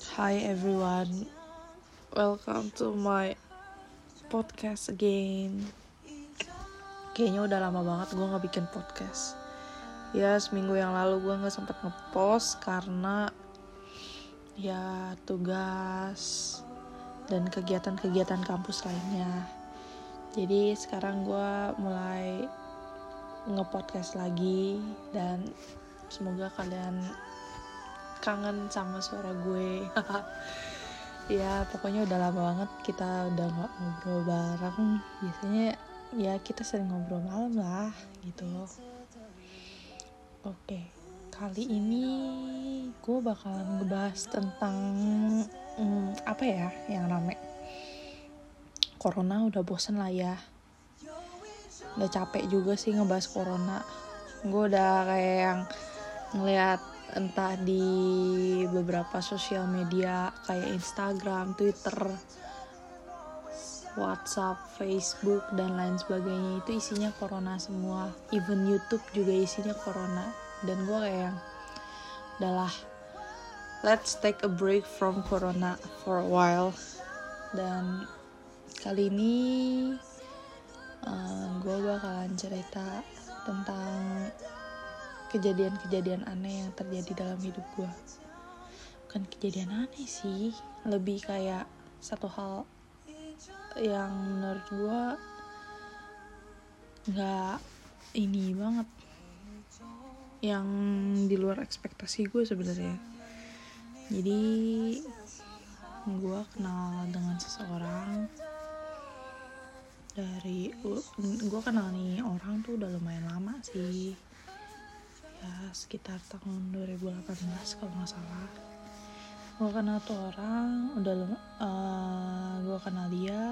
Hi everyone, welcome to my podcast again. Kayaknya udah lama banget gue nggak bikin podcast. Ya seminggu yang lalu gue nggak sempet ngepost karena ya tugas dan kegiatan-kegiatan kampus lainnya. Jadi sekarang gue mulai ngepodcast lagi dan semoga kalian kangen sama suara gue. Ya pokoknya udah lama banget kita udah nggak ngobrol bareng. Biasanya ya kita sering ngobrol malam lah gitu. Oke kali ini gue bakalan ngebahas tentang hmm, apa ya yang rame. Corona udah bosen lah ya. Udah capek juga sih ngebahas corona. Gue udah kayak yang ngeliat entah di beberapa sosial media kayak Instagram, Twitter, WhatsApp, Facebook dan lain sebagainya itu isinya corona semua. Even YouTube juga isinya corona. Dan gue kayak adalah let's take a break from corona for a while. Dan kali ini uh, gue bakalan cerita tentang kejadian-kejadian aneh yang terjadi dalam hidup gue bukan kejadian aneh sih lebih kayak satu hal yang menurut gue nggak ini banget yang di luar ekspektasi gue sebenarnya. Jadi gue kenal dengan seseorang dari gue kenal nih orang tuh udah lumayan lama sih sekitar tahun 2018 kalau nggak salah. Gue kenal tuh orang udah uh, gue kenal dia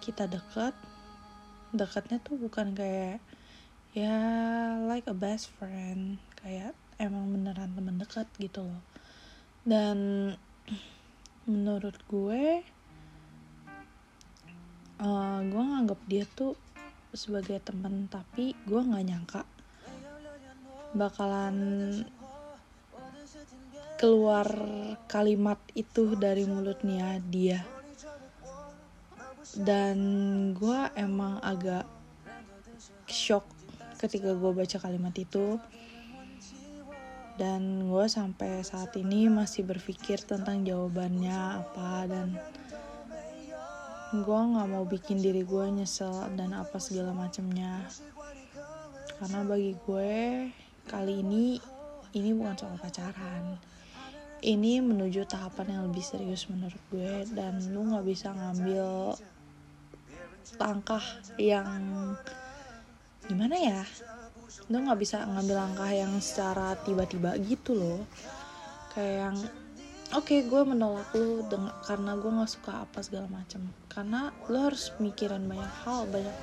kita deket. Deketnya tuh bukan kayak ya like a best friend kayak emang beneran temen deket gitu loh. Dan menurut gue uh, gue nganggap dia tuh sebagai temen tapi gue nggak nyangka bakalan keluar kalimat itu dari mulutnya dia. Dan gue emang agak shock ketika gue baca kalimat itu. Dan gue sampai saat ini masih berpikir tentang jawabannya apa dan gue nggak mau bikin diri gue nyesel dan apa segala macamnya. Karena bagi gue kali ini ini bukan soal pacaran. Ini menuju tahapan yang lebih serius menurut gue dan lu nggak bisa ngambil langkah yang gimana ya? Lu nggak bisa ngambil langkah yang secara tiba-tiba gitu loh. Kayak yang oke okay, gue menolak lu karena gue nggak suka apa segala macam. Karena lo harus mikirin banyak hal banyak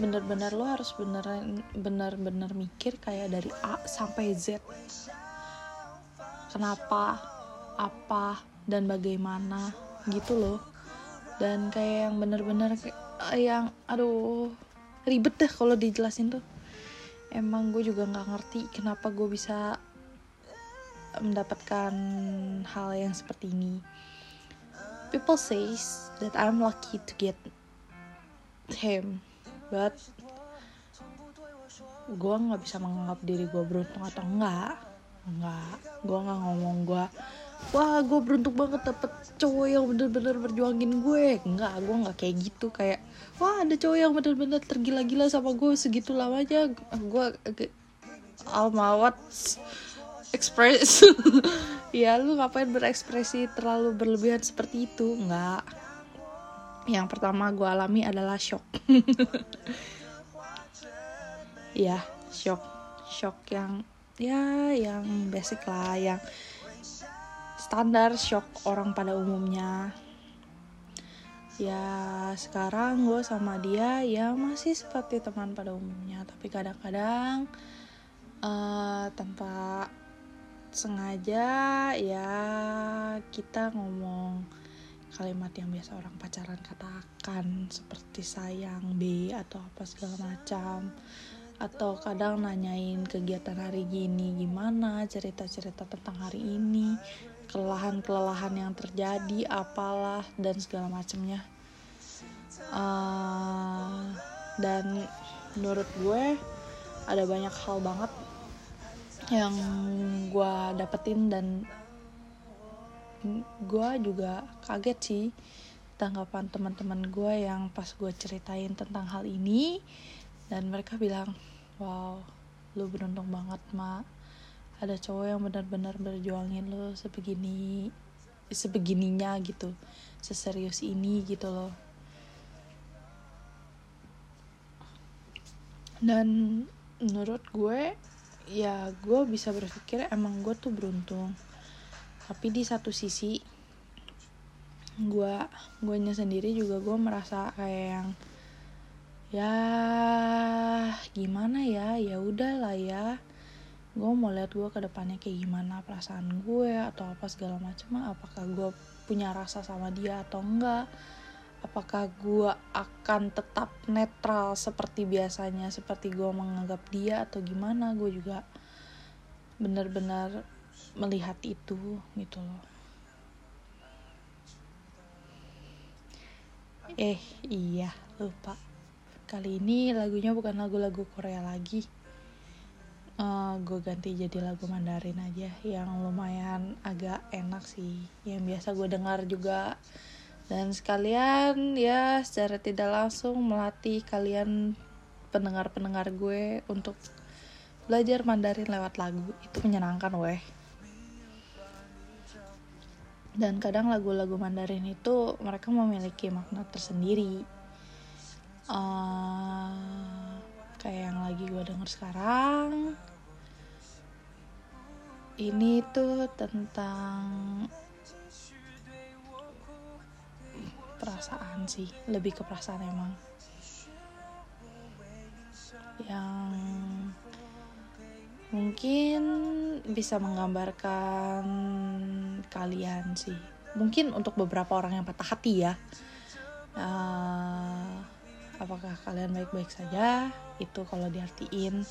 bener-bener lo harus beneran bener-bener mikir kayak dari A sampai Z. Kenapa apa dan bagaimana gitu loh. Dan kayak yang bener-bener yang aduh ribet deh kalau dijelasin tuh. Emang gue juga nggak ngerti kenapa gue bisa mendapatkan hal yang seperti ini. People says that I'm lucky to get him but gue nggak bisa menganggap diri gue beruntung atau enggak. Enggak. Gue nggak ngomong gue wah gue beruntung banget dapet cowok yang bener-bener berjuangin gue. Enggak gue nggak kayak gitu. Kayak wah ada cowok yang bener-bener tergila-gila sama gue segitu lamanya. Gue almawat ekspres ya lu ngapain berekspresi terlalu berlebihan seperti itu? Enggak yang pertama gue alami adalah shock. Ya shock. Shock yang ya yang basic lah yang standar shock orang pada umumnya. Ya sekarang gue sama dia ya masih seperti teman pada umumnya. Tapi kadang-kadang uh, tanpa sengaja ya kita ngomong kalimat yang biasa orang pacaran katakan seperti sayang B atau apa segala macam. Atau kadang nanyain kegiatan hari gini gimana cerita-cerita tentang hari ini kelelahan kelelahan-kelelahan yang terjadi apalah dan segala macamnya. Uh, dan menurut gue ada banyak hal banget yang gue dapetin dan gue juga kaget sih tanggapan teman-teman gue yang pas gue ceritain tentang hal ini. Dan mereka bilang wow lu beruntung banget mak. Ada cowok yang benar-benar berjuangin lo sebegini sebegininya gitu seserius ini gitu loh. Dan menurut gue ya gue bisa berpikir emang gue tuh beruntung tapi di satu sisi gue gue nya sendiri juga gue merasa kayak yang ya gimana ya? Ya udahlah ya. Gue mau lihat gue ke depannya kayak gimana perasaan gue atau apa segala macam apakah gue punya rasa sama dia atau enggak? Apakah gue akan tetap netral seperti biasanya seperti gue menganggap dia atau gimana? Gue juga benar-benar melihat itu gitu loh. Eh iya lupa. Kali ini lagunya bukan lagu-lagu Korea lagi. Uh, eh, gue ganti jadi lagu Mandarin aja yang lumayan agak enak sih yang biasa gue dengar juga. Dan sekalian ya secara tidak langsung melatih kalian pendengar-pendengar gue untuk belajar Mandarin lewat lagu. Itu menyenangkan weh dan kadang lagu-lagu Mandarin itu mereka memiliki makna tersendiri. Uh, kayak yang lagi gue denger sekarang. Ini tuh tentang perasaan sih lebih ke perasaan emang. Yang mungkin bisa menggambarkan kalian sih. Mungkin untuk beberapa orang yang patah hati ya. Uh, apakah kalian baik-baik saja? Itu kalau diartiin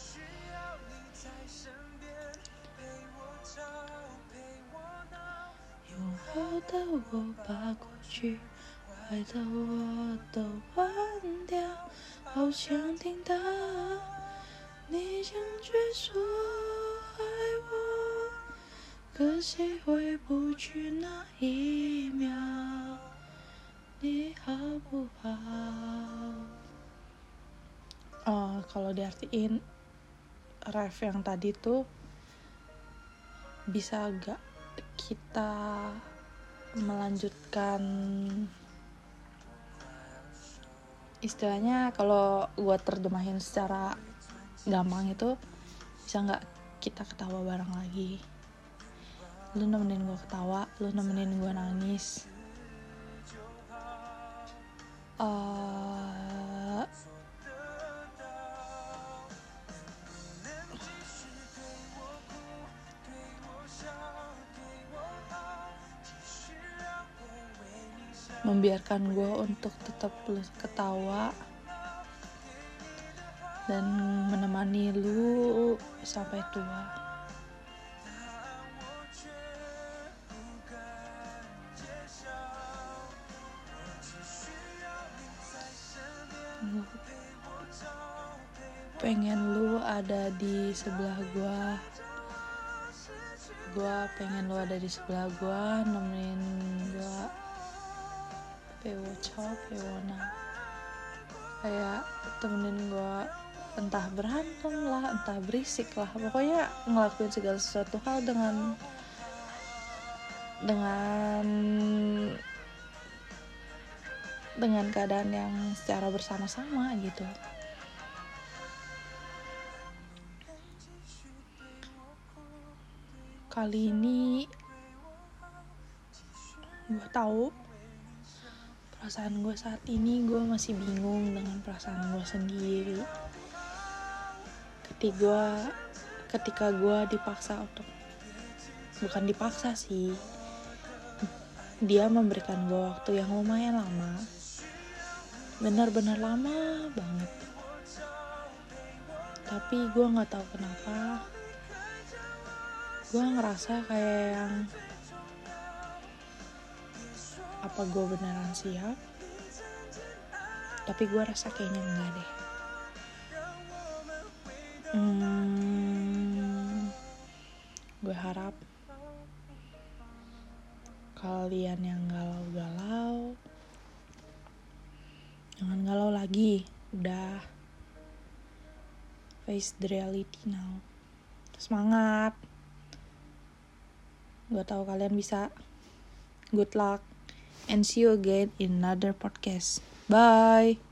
好的我把过去坏的我都忘掉，好想听到你坚决说爱我，可惜回不去那一秒，你好不好？Oh, kalau diartiin ref yang tadi tuh bisa agak kita melanjutkan istilahnya kalau gue terjemahin secara gampang itu bisa nggak kita ketawa bareng lagi. Lu nemenin gue ketawa lu nemenin gue nangis. Uh, membiarkan gue untuk tetap ketawa dan menemani lu sampai tua. pengen lu ada di sebelah gue gue pengen lu ada di sebelah gue nemenin gue pewo cow pewona kayak temenin gue entah berantem lah entah berisik lah. Pokoknya ngelakuin segala sesuatu hal dengan dengan dengan keadaan yang secara bersama-sama gitu. Kali ini gue tahu perasaan gue saat ini gue masih bingung dengan perasaan gue sendiri ketika gue ketika gue dipaksa untuk bukan dipaksa sih dia memberikan gue waktu yang lumayan lama. Benar-benar lama banget. Tapi gue nggak tahu kenapa gue ngerasa kayak yang apa gue beneran siap? Tapi gue rasa kayaknya enggak deh hmm, gue harap kalian yang galau-galau jangan galau lagi. Udah face the reality now. Semangat. Gue tahu kalian bisa. Good luck. And see you again in another podcast. Bye